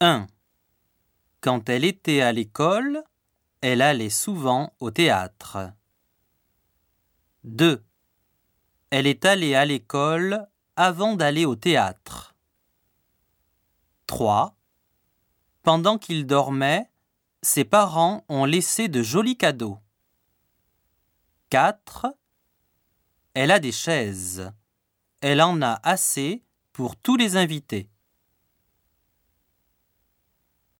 1. Quand elle était à l'école, elle allait souvent au théâtre. 2. Elle est allée à l'école avant d'aller au théâtre. 3. Pendant qu'il dormait, ses parents ont laissé de jolis cadeaux. 4. Elle a des chaises. Elle en a assez pour tous les invités.